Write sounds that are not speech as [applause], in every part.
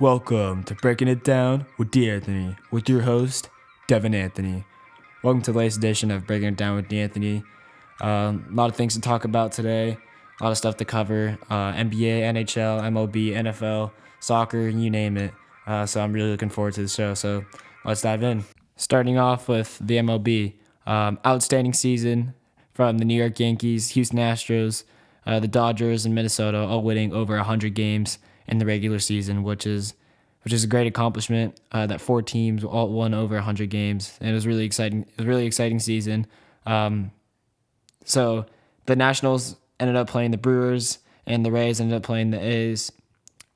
Welcome to Breaking It Down with D'Anthony, with your host, Devin Anthony. Welcome to the latest edition of Breaking It Down with D'Anthony. Um, a lot of things to talk about today, a lot of stuff to cover uh, NBA, NHL, MLB, NFL, soccer, you name it. Uh, so I'm really looking forward to the show. So let's dive in. Starting off with the MLB. Um, outstanding season from the New York Yankees, Houston Astros, uh, the Dodgers, and Minnesota, all winning over 100 games in the regular season, which is which is a great accomplishment. Uh, that four teams all won over 100 games, and it was really exciting. It was a really exciting season. Um, so the Nationals ended up playing the Brewers, and the Rays ended up playing the A's.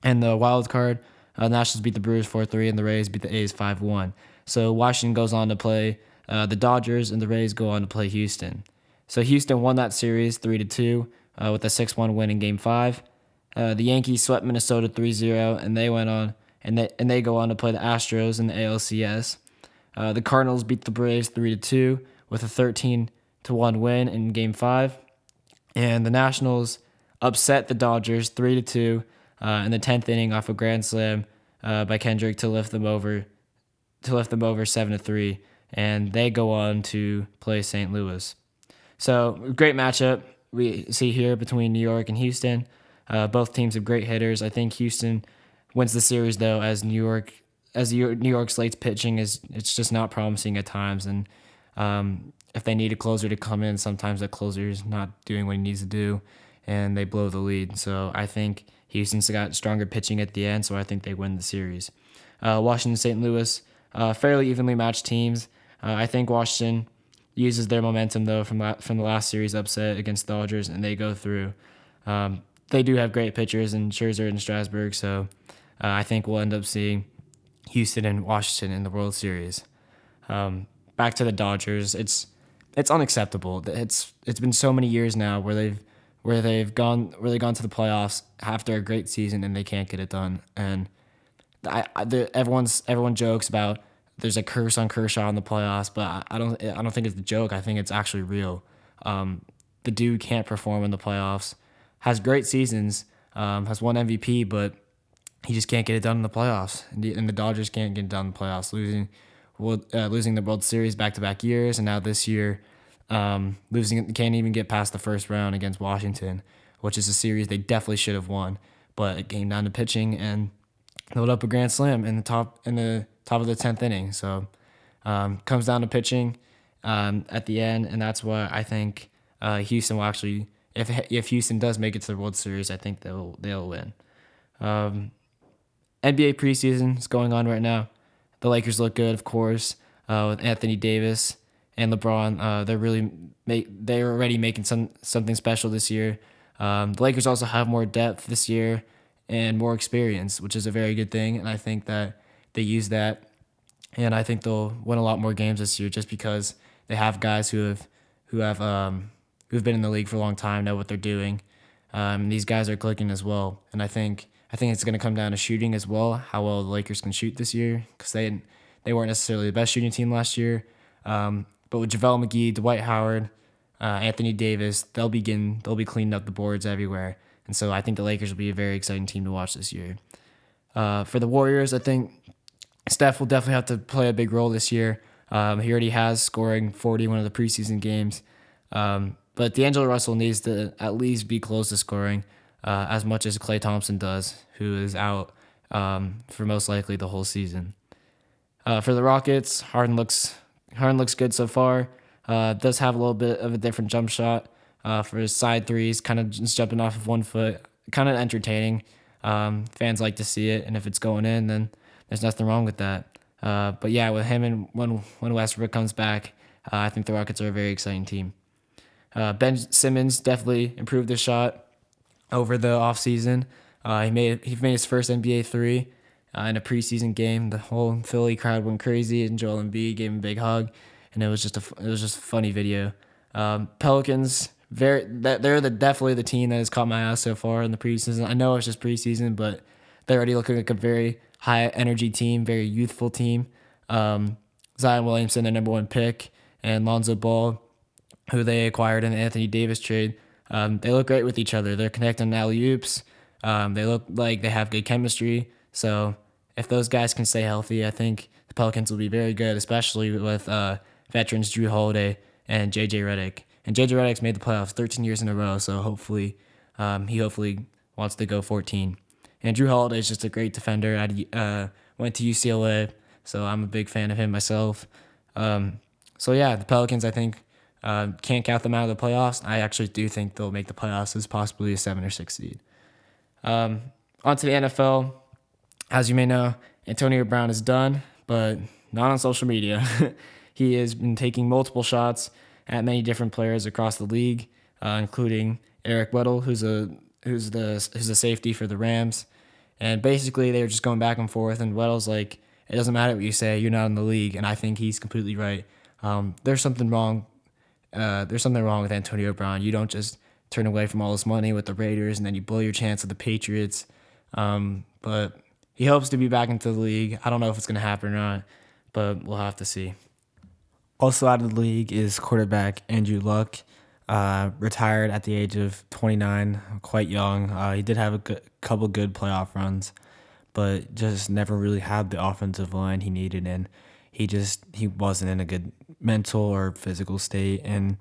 And the wild card, uh, the Nationals beat the Brewers 4 3, and the Rays beat the A's 5 1. So Washington goes on to play uh, the Dodgers, and the Rays go on to play Houston. So Houston won that series 3 to 2 uh, with a 6 1 win in game five. Uh, the Yankees swept Minnesota 3-0, and they went on and they and they go on to play the Astros in the ALCS. Uh, the Cardinals beat the Braves 3 2 with a 13 to 1 win in game 5. And the Nationals upset the Dodgers 3 2 uh, in the 10th inning off a grand slam uh, by Kendrick to lift them over to lift them over 7 to 3 and they go on to play St. Louis. So, great matchup we see here between New York and Houston. Uh, both teams have great hitters. I think Houston wins the series though, as New York as New York slate's pitching is it's just not promising at times, and um, if they need a closer to come in, sometimes that closer is not doing what he needs to do, and they blow the lead. So I think Houston's got stronger pitching at the end, so I think they win the series. Uh, Washington, St. Louis, uh, fairly evenly matched teams. Uh, I think Washington uses their momentum though from la- from the last series upset against Dodgers, and they go through. Um, they do have great pitchers in Scherzer and Strasburg, so uh, I think we'll end up seeing Houston and Washington in the World Series. Um, back to the Dodgers, it's it's unacceptable. It's it's been so many years now where they've where they've gone where they've gone to the playoffs after a great season and they can't get it done. And I, I the, everyone's everyone jokes about there's a curse on Kershaw in the playoffs, but I, I don't I don't think it's a joke. I think it's actually real. Um, the dude can't perform in the playoffs. Has great seasons. Um, has won MVP, but he just can't get it done in the playoffs. And the, and the Dodgers can't get it done in the playoffs, losing uh, losing the World Series back to back years, and now this year um, losing can't even get past the first round against Washington, which is a series they definitely should have won. But it came down to pitching and load up a grand slam in the top in the top of the tenth inning. So um, comes down to pitching um, at the end, and that's what I think uh, Houston will actually. If if Houston does make it to the World Series, I think they'll they'll win. Um, NBA preseason is going on right now. The Lakers look good, of course, uh, with Anthony Davis and LeBron. Uh, they're really make they're already making some something special this year. Um, the Lakers also have more depth this year and more experience, which is a very good thing. And I think that they use that, and I think they'll win a lot more games this year just because they have guys who have who have um, who've been in the league for a long time, know what they're doing. Um, these guys are clicking as well, and I think I think it's going to come down to shooting as well, how well the Lakers can shoot this year, because they they weren't necessarily the best shooting team last year. Um, but with JaVale McGee, Dwight Howard, uh, Anthony Davis, they'll begin they'll be cleaning up the boards everywhere, and so I think the Lakers will be a very exciting team to watch this year. Uh, for the Warriors, I think Steph will definitely have to play a big role this year. Um, he already has scoring 40 one of the preseason games, um, but D'Angelo Russell needs to at least be close to scoring uh, as much as Klay Thompson does, who is out um, for most likely the whole season. Uh, for the Rockets, Harden looks Harden looks good so far. Uh, does have a little bit of a different jump shot uh, for his side threes, kind of just jumping off of one foot, kind of entertaining. Um, fans like to see it, and if it's going in, then there's nothing wrong with that. Uh, but yeah, with him and when when Westbrook comes back, uh, I think the Rockets are a very exciting team. Uh, ben Simmons definitely improved his shot over the offseason. Uh, he made he made his first NBA three uh, in a preseason game. The whole Philly crowd went crazy, and Joel Embiid gave him a big hug, and it was just a it was just a funny video. Um, Pelicans very that they're the definitely the team that has caught my eye so far in the preseason. I know it's just preseason, but they're already looking like a very high energy team, very youthful team. Um, Zion Williamson, their number one pick, and Lonzo Ball, who they acquired in the Anthony Davis trade. Um, they look great with each other. They're connecting alley oops. Um, they look like they have good chemistry. So if those guys can stay healthy, I think the Pelicans will be very good, especially with uh, veterans Jrue Holiday and JJ Redick. And JJ Redick's made the playoffs 13 years in a row, so hopefully um, he hopefully wants to go 14. And Jrue Holiday is just a great defender. I uh, went to UCLA, so I'm a big fan of him myself. Um, so yeah, the Pelicans, I think, uh, can't count them out of the playoffs. I actually do think they'll make the playoffs as possibly a seven or six seed. Um, on to the NFL. As you may know, Antonio Brown is done, but not on social media. [laughs] he has been taking multiple shots at many different players across the league, uh, including Eric Weddle, who's a who's the who's a safety for the Rams. And basically, they were just going back and forth. And Weddle's like, "It doesn't matter what you say. You're not in the league." And I think he's completely right. Um, there's something wrong. Uh, there's something wrong with Antonio Brown. You don't just turn away from all this money with the Raiders and then you blow your chance with the Patriots. Um, but he hopes to be back into the league. I don't know if it's going to happen or not, but we'll have to see. Also out of the league is quarterback Andrew Luck. Uh, retired at the age of 29, quite young. Uh, he did have a good, couple good playoff runs, but just never really had the offensive line he needed, and he just he wasn't in a good mental or physical state, and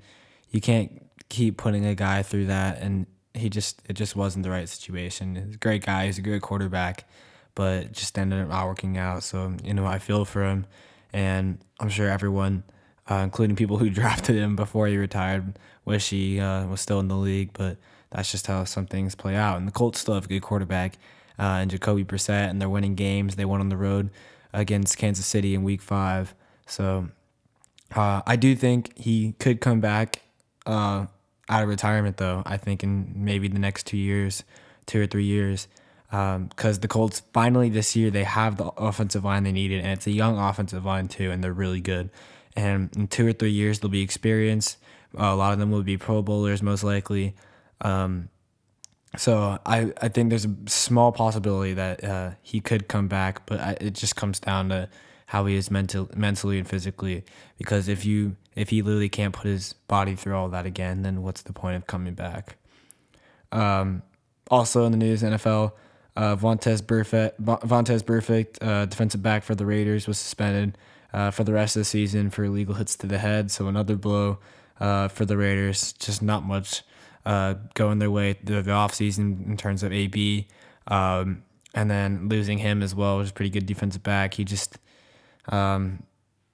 you can't keep putting a guy through that, and he just it just wasn't the right situation. He's a great guy, he's a great quarterback, but just ended up not working out. So you know I feel for him, and I'm sure everyone, uh, including people who [laughs] drafted him before he retired, wish he uh, was still in the league. But that's just how some things play out. And the Colts still have a good quarterback, uh, and Jacoby Brissett, and they're winning games. They won on the road against Kansas City in Week Five. So uh, I do think he could come back uh, out of retirement, though. I think in maybe the next two years, two or three years, because um, the Colts finally this year they have the offensive line they needed, and it's a young offensive line too, and they're really good. And in two or three years, they'll be experienced. Uh, a lot of them will be Pro Bowlers, most likely. Um, so I, I think there's a small possibility that uh, he could come back, but I, it just comes down to how he is mental, mentally and physically. Because if you if he literally can't put his body through all that again, then what's the point of coming back? Um, also in the news, NFL, uh, Vontaze Burfict, Vontaze Burfict, uh, defensive back for the Raiders, was suspended uh, for the rest of the season for illegal hits to the head. So another blow uh, for the Raiders. Just not much uh, going their way through the offseason in terms of AB. Um, and then losing him as well was a pretty good defensive back. He just um,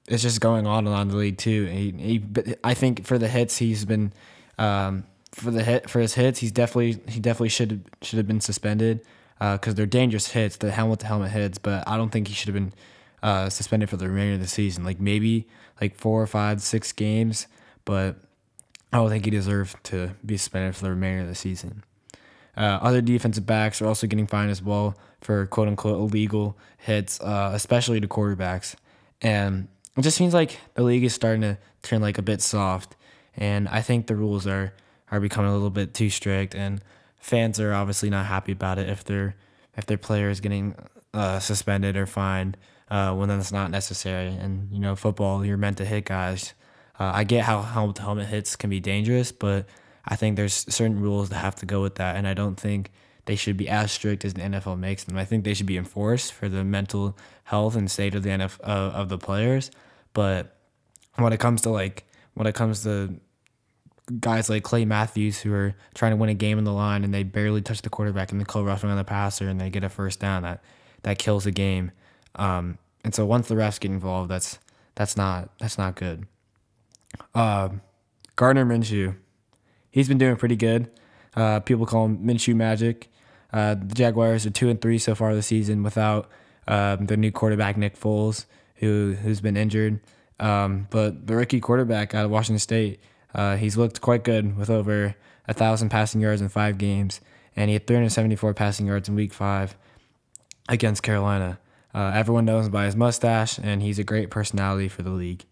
it's just going on and on the league too. He, he, I think for the hits, he's been um, for the hit for his hits. He's definitely he definitely should should have been suspended because uh, they're dangerous hits, the helmet to helmet hits. But I don't think he should have been uh, suspended for the remainder of the season. Like maybe like four or five, six games, but I don't think he deserved to be suspended for the remainder of the season. Uh, other defensive backs are also getting fined as well for quote unquote illegal hits, uh, especially to quarterbacks. And it just seems like the league is starting to turn like a bit soft. And I think the rules are, are becoming a little bit too strict. And fans are obviously not happy about it if their if their player is getting uh, suspended or fined uh, when that's not necessary. And you know, football, you're meant to hit guys. Uh, I get how helmet hits can be dangerous, but I think there's certain rules that have to go with that, and I don't think they should be as strict as the NFL makes them. I think they should be enforced for the mental health and state of the NFL uh, of the players. But when it comes to like when it comes to guys like Clay Matthews who are trying to win a game in the line and they barely touch the quarterback and they call roughing on the passer and they get a first down, that that kills the game. Um, and so once the refs get involved, that's that's not that's not good. Uh, Gardner Minshew he's been doing pretty good. Uh, people call him Minshew Magic. Uh, the Jaguars are two and three so far this season without um, their new quarterback Nick Foles, who who's been injured. Um, but the rookie quarterback out of Washington State, uh, he's looked quite good with over a thousand passing yards in five games, and he had 374 passing yards in Week Five against Carolina. Uh, everyone knows him by his mustache, and he's a great personality for the league.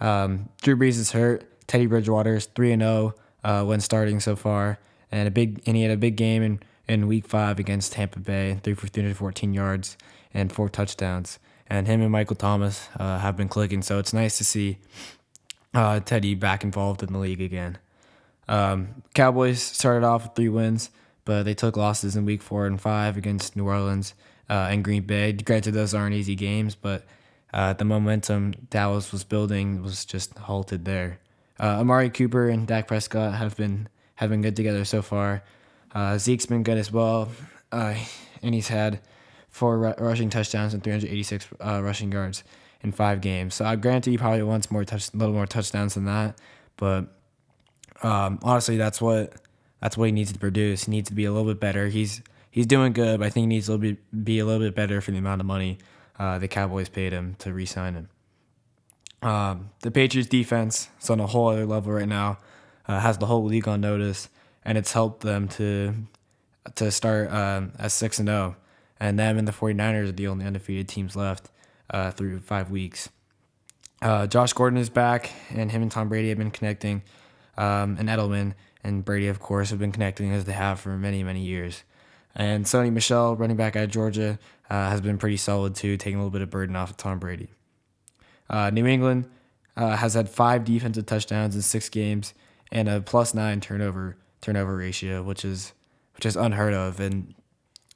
Um, Drew Brees is hurt. Teddy Bridgewater is three and zero. Oh uh, when starting so far, and a big and he had a big game in, in Week Five against Tampa Bay, three for 314 yards and four touchdowns. And him and Michael Thomas uh, have been clicking, so it's nice to see uh, Teddy back involved in the league again. Um, Cowboys started off with three wins, but they took losses in Week Four and Five against New Orleans uh, and Green Bay. Granted, those aren't easy games, but uh, the momentum Dallas was building was just halted there. Uh, Amari Cooper and Dak Prescott have been been good together so far. Uh, Zeke's been good as well, uh, and he's had four rushing touchdowns and 386 uh, rushing yards in five games. So I grant he probably wants more touch, a little more touchdowns than that, but um, honestly, that's what that's what he needs to produce. He needs to be a little bit better. He's he's doing good, but I think he needs to be be a little bit better for the amount of money uh, the Cowboys paid him to re-sign him. Um, the Patriots defense is on a whole other level right now. Uh, has the whole league on notice, and it's helped them to to start um, as six and zero. Oh. And them and the 49ers are the only undefeated teams left uh, through five weeks. Uh, Josh Gordon is back, and him and Tom Brady have been connecting, um, and Edelman and Brady, of course, have been connecting as they have for many, many years. And Sony Michel, running back out of Georgia, uh, has been pretty solid too, taking a little bit of burden off of Tom Brady. Uh, New England uh, has had five defensive touchdowns in six games and a plus nine turnover turnover ratio, which is which is unheard of in,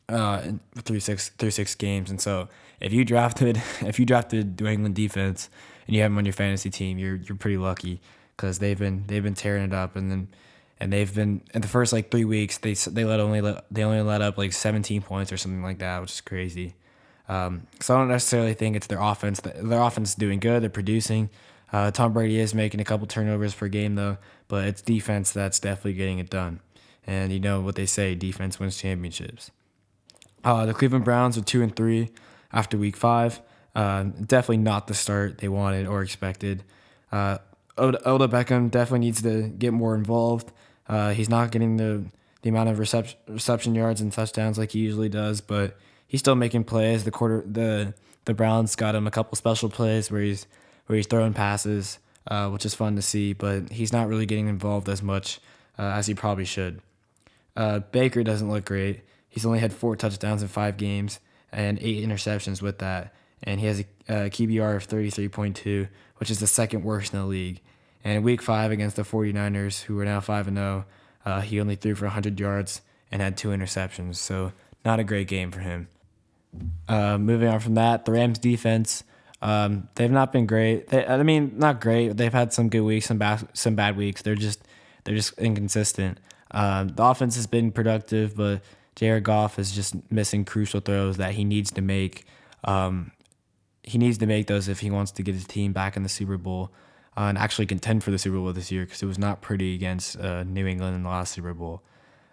uh, in through six through six games. And so, if you drafted [laughs] if you drafted New England defense and you have them on your fantasy team, you're you're pretty lucky because they've been they've been tearing it up, and then and they've been in the first like three weeks they they let only let, they only let up like 17 points or something like that, which is crazy. Um, so I don't necessarily think it's their offense. Their offense is doing good. They're producing. Uh, Tom Brady is making a couple turnovers per game though, but it's defense that's definitely getting it done. And you know what they say: defense wins championships. Uh, the Cleveland Browns are two and three after Week Five. Uh, definitely not the start they wanted or expected. Uh, Odell, Beckham definitely needs to get more involved. Uh, he's not getting the the amount of reception reception yards and touchdowns like he usually does, but he's still making plays. The quarter the the Browns got him a couple special plays where he's where he's throwing passes, uh, which is fun to see. But he's not really getting involved as much uh, as he probably should. Uh, Baker doesn't look great. He's only had four touchdowns in five games and eight interceptions with that, and he has a, a QBR of thirty three point two, which is the second worst in the league. And week five against the 49ers, who are now 5 and 0, uh, he only threw for 100 yards and had two interceptions. So, not a great game for him. Uh, moving on from that, the Rams defense, um, they've not been great. They, I mean, not great. They've had some good weeks, some bad, some bad weeks. They're just they're just inconsistent. Um, the offense has been productive, but Jared Goff is just missing crucial throws that he needs to make. Um, he needs to make those if he wants to get his team back in the Super Bowl uh, and actually contend for the Super Bowl this year because it was not pretty against uh, New England in the last Super Bowl.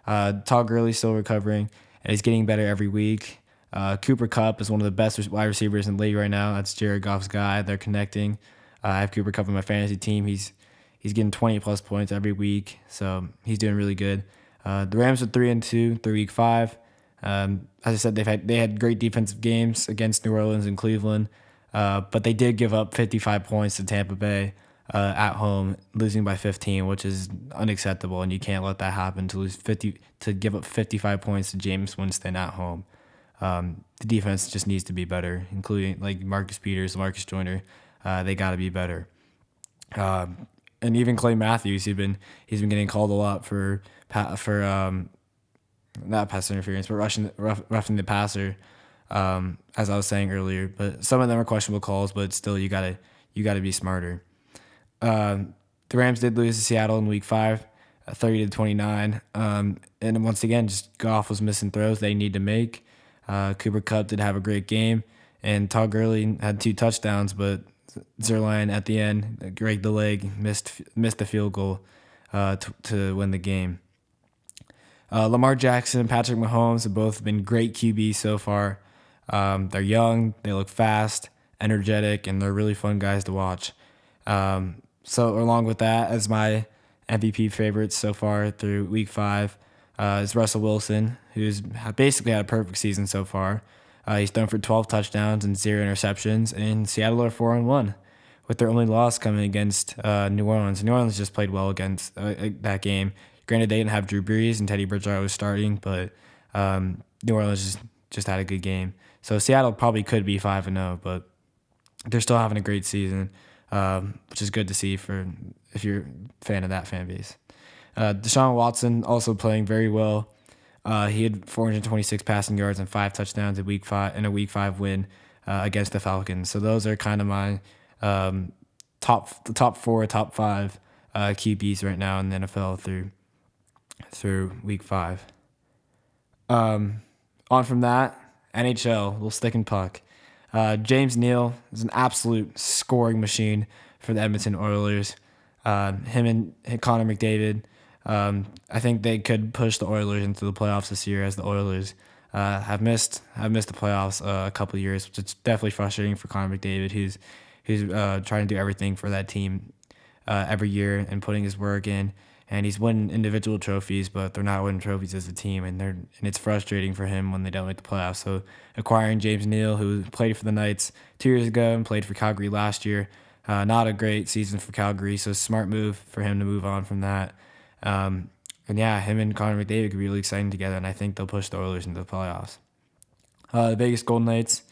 Uh, Todd Gurley's still recovering and he's getting better every week. Uh, Cooper Kupp is one of the best wide receivers in the league right now. That's Jared Goff's guy. They're connecting. Uh, I have Cooper Kupp on my fantasy team. He's he's getting 20 plus points every week, so he's doing really good. Uh, the Rams are three and two through week five. Um, as I said, they've had they had great defensive games against New Orleans and Cleveland, but they did give up 55 points to Tampa Bay uh, at home, losing by 15, which is unacceptable, and you can't let that happen to lose 50 to give up 55 points to Jameis Winston at home. Um, the defense just needs to be better, including like Marcus Peters, Marcus Joyner. Uh, they got to be better. Um, and even Clay Matthews, he's been he's been getting called a lot for for um, not pass interference, but rushing rough, roughing the passer, um, as I was saying earlier. But some of them are questionable calls, but still you gotta you gotta be smarter. Um, the Rams did lose to Seattle in Week Five, uh, thirty to twenty nine. Um, and once again, just Goff was missing throws they need to make. Uh, Cooper Kupp did have a great game, and Todd Gurley had two touchdowns, but Zuerlein at the end, Greg the leg, missed missed the field goal uh, to, to win the game. Uh, Lamar Jackson and Patrick Mahomes have both been great QBs so far. Um, they're young, they look fast, energetic, and they're really fun guys to watch. Um, so along with that, as my MVP favorites so far through week five, uh, is Russell Wilson, who's basically had a perfect season so far. Uh, he's thrown for 12 touchdowns and zero interceptions, and Seattle are four and one, with their only loss coming against uh, New Orleans. New Orleans just played well against uh, uh, that game. Granted, they didn't have Drew Brees and Teddy Bridgewater was starting, but um, New Orleans just just had a good game. So Seattle probably could be five and zero, oh, but they're still having a great season um, which is good to see for if you're a fan of that fan base. Uh, Deshaun Watson also playing very well. Uh, he had 426 passing yards and five touchdowns in week five in a week five win uh, against the Falcons. So those are kind of my um, top the top four, top five uh, QBs right now in the NFL through through week five. Um, on from that, NHL, we'll stick and puck. Uh, James Neal is an absolute scoring machine for the Edmonton Oilers. Uh, him and Connor McDavid, um, I think they could push the Oilers into the playoffs this year, as the Oilers uh, have missed have missed the playoffs uh, a couple years, which is definitely frustrating for Connor McDavid, who's who's uh, trying to do everything for that team uh, every year and putting his work in and he's winning individual trophies, but they're not winning trophies as a team, and they're and it's frustrating for him when they don't make the playoffs. So acquiring James Neal, who played for the Knights two years ago and played for Calgary last year, uh, not a great season for Calgary. So smart move for him to move on from that. Um, and yeah, him and Connor McDavid could be really exciting together, and I think they'll push the Oilers into the playoffs. Uh, the Vegas Golden Knights,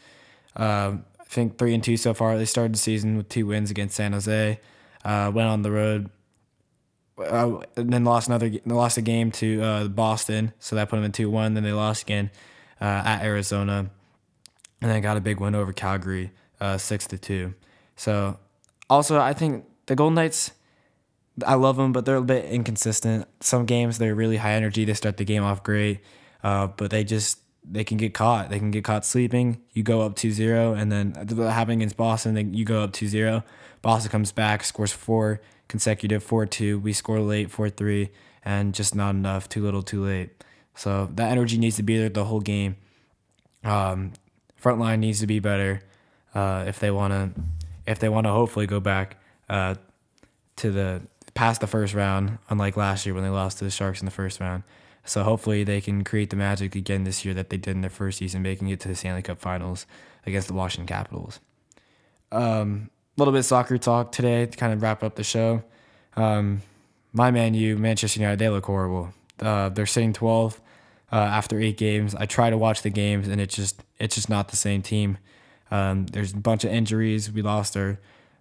uh, I think three and two so far. They started the season with two wins against San Jose. Uh, went on the road uh, and then lost another they lost a game to uh, Boston, so that put them in two one. Then they lost again uh, at Arizona, and then got a big win over Calgary, uh, six to two. So also I think the Golden Knights, I love them, but they're a bit inconsistent. Some games they're really high energy. They start the game off great, uh, but they just they can get caught. They can get caught sleeping. You go up 2-0, and then happening against Boston, then you go up 2-0. Boston comes back, scores four consecutive 4 2. We score late 4 3, and just not enough. Too little, too late. So that energy needs to be there the whole game. Um, front line needs to be better uh, if they want to if they want to hopefully go back uh, to the past the first round, unlike last year when they lost to the Sharks in the first round. So hopefully they can create the magic again this year that they did in their first season, making it to the Stanley Cup Finals against the Washington Capitals. Um, little bit soccer talk today to kind of wrap up the show. Um, my Man you Manchester United, they look horrible. Uh, they're sitting 12th uh, after eight games. I try to watch the games, and it's just it's just not the same team. Um, there's a bunch of injuries. We lost our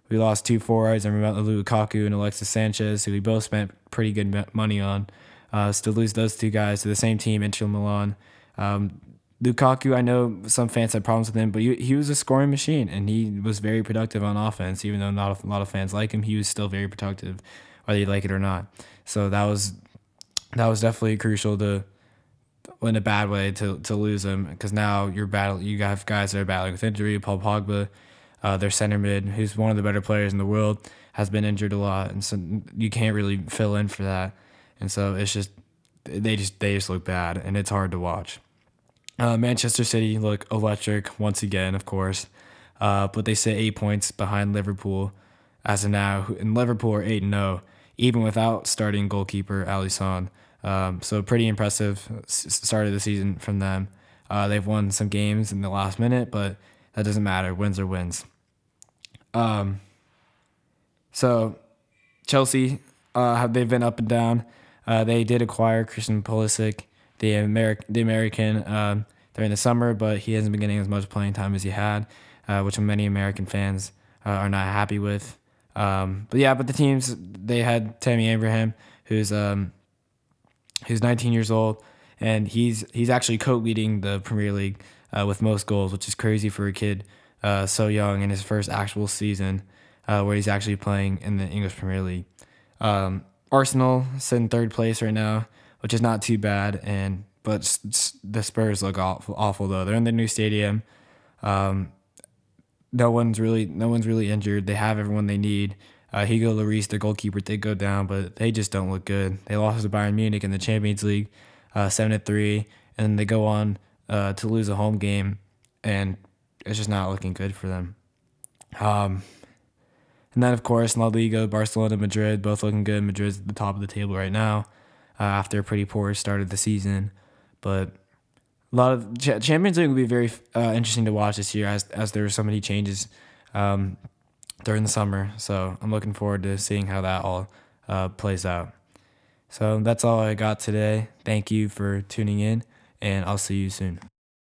we lost two forwards, and remember Lukaku and Alexis Sanchez, who we both spent pretty good money on. Uh, to lose those two guys to the same team, Inter Milan, um, Lukaku, I know some fans had problems with him, but he, he was a scoring machine and he was very productive on offense. Even though not a lot of fans like him, he was still very productive, whether you like it or not. So that was that was definitely crucial to in a bad way to to lose him because now you're battle you have guys that are battling with injury. Paul Pogba, uh, their center mid, who's one of the better players in the world, has been injured a lot, and so you can't really fill in for that. And so it's just they just they just look bad, and it's hard to watch. Uh, Manchester City look electric once again, of course, uh, but they sit eight points behind Liverpool as of now, and Liverpool are eight and zero, oh, even without starting goalkeeper Alisson. Um, so pretty impressive start of the season from them. Uh, they've won some games in the last minute, but that doesn't matter. Wins are wins. Um, so Chelsea, uh, have they've been up and down. Uh, they did acquire Christian Pulisic the American the American um, during the summer, but he hasn't been getting as much playing time as he had, uh, which many American fans uh, are not happy with. Um, but yeah, but the teams they had Tammy Abraham, who's um, who's 19 years old, and he's he's actually co-leading the Premier League uh, with most goals, which is crazy for a kid uh, so young in his first actual season uh, where he's actually playing in the English Premier League. Um, Arsenal sit in third place right now which is not too bad. And but the Spurs look awful, awful though. They're in the new stadium. Um, no one's really no one's really injured. They have everyone they need. Uh, Hugo Lloris, their goalkeeper, did go down, but they just don't look good. They lost to Bayern Munich in the Champions League, uh, seven to three, and they go on uh, to lose a home game, and it's just not looking good for them. Um, and then of course La Liga, Barcelona, Madrid, both looking good. Madrid's at the top of the table right now uh, after a pretty poor start of the season. But a lot of Champions League will be very uh, interesting to watch this year as as there are so many changes um, during the summer. So I'm looking forward to seeing how that all uh, plays out. So that's all I got today. Thank you for tuning in, and I'll see you soon.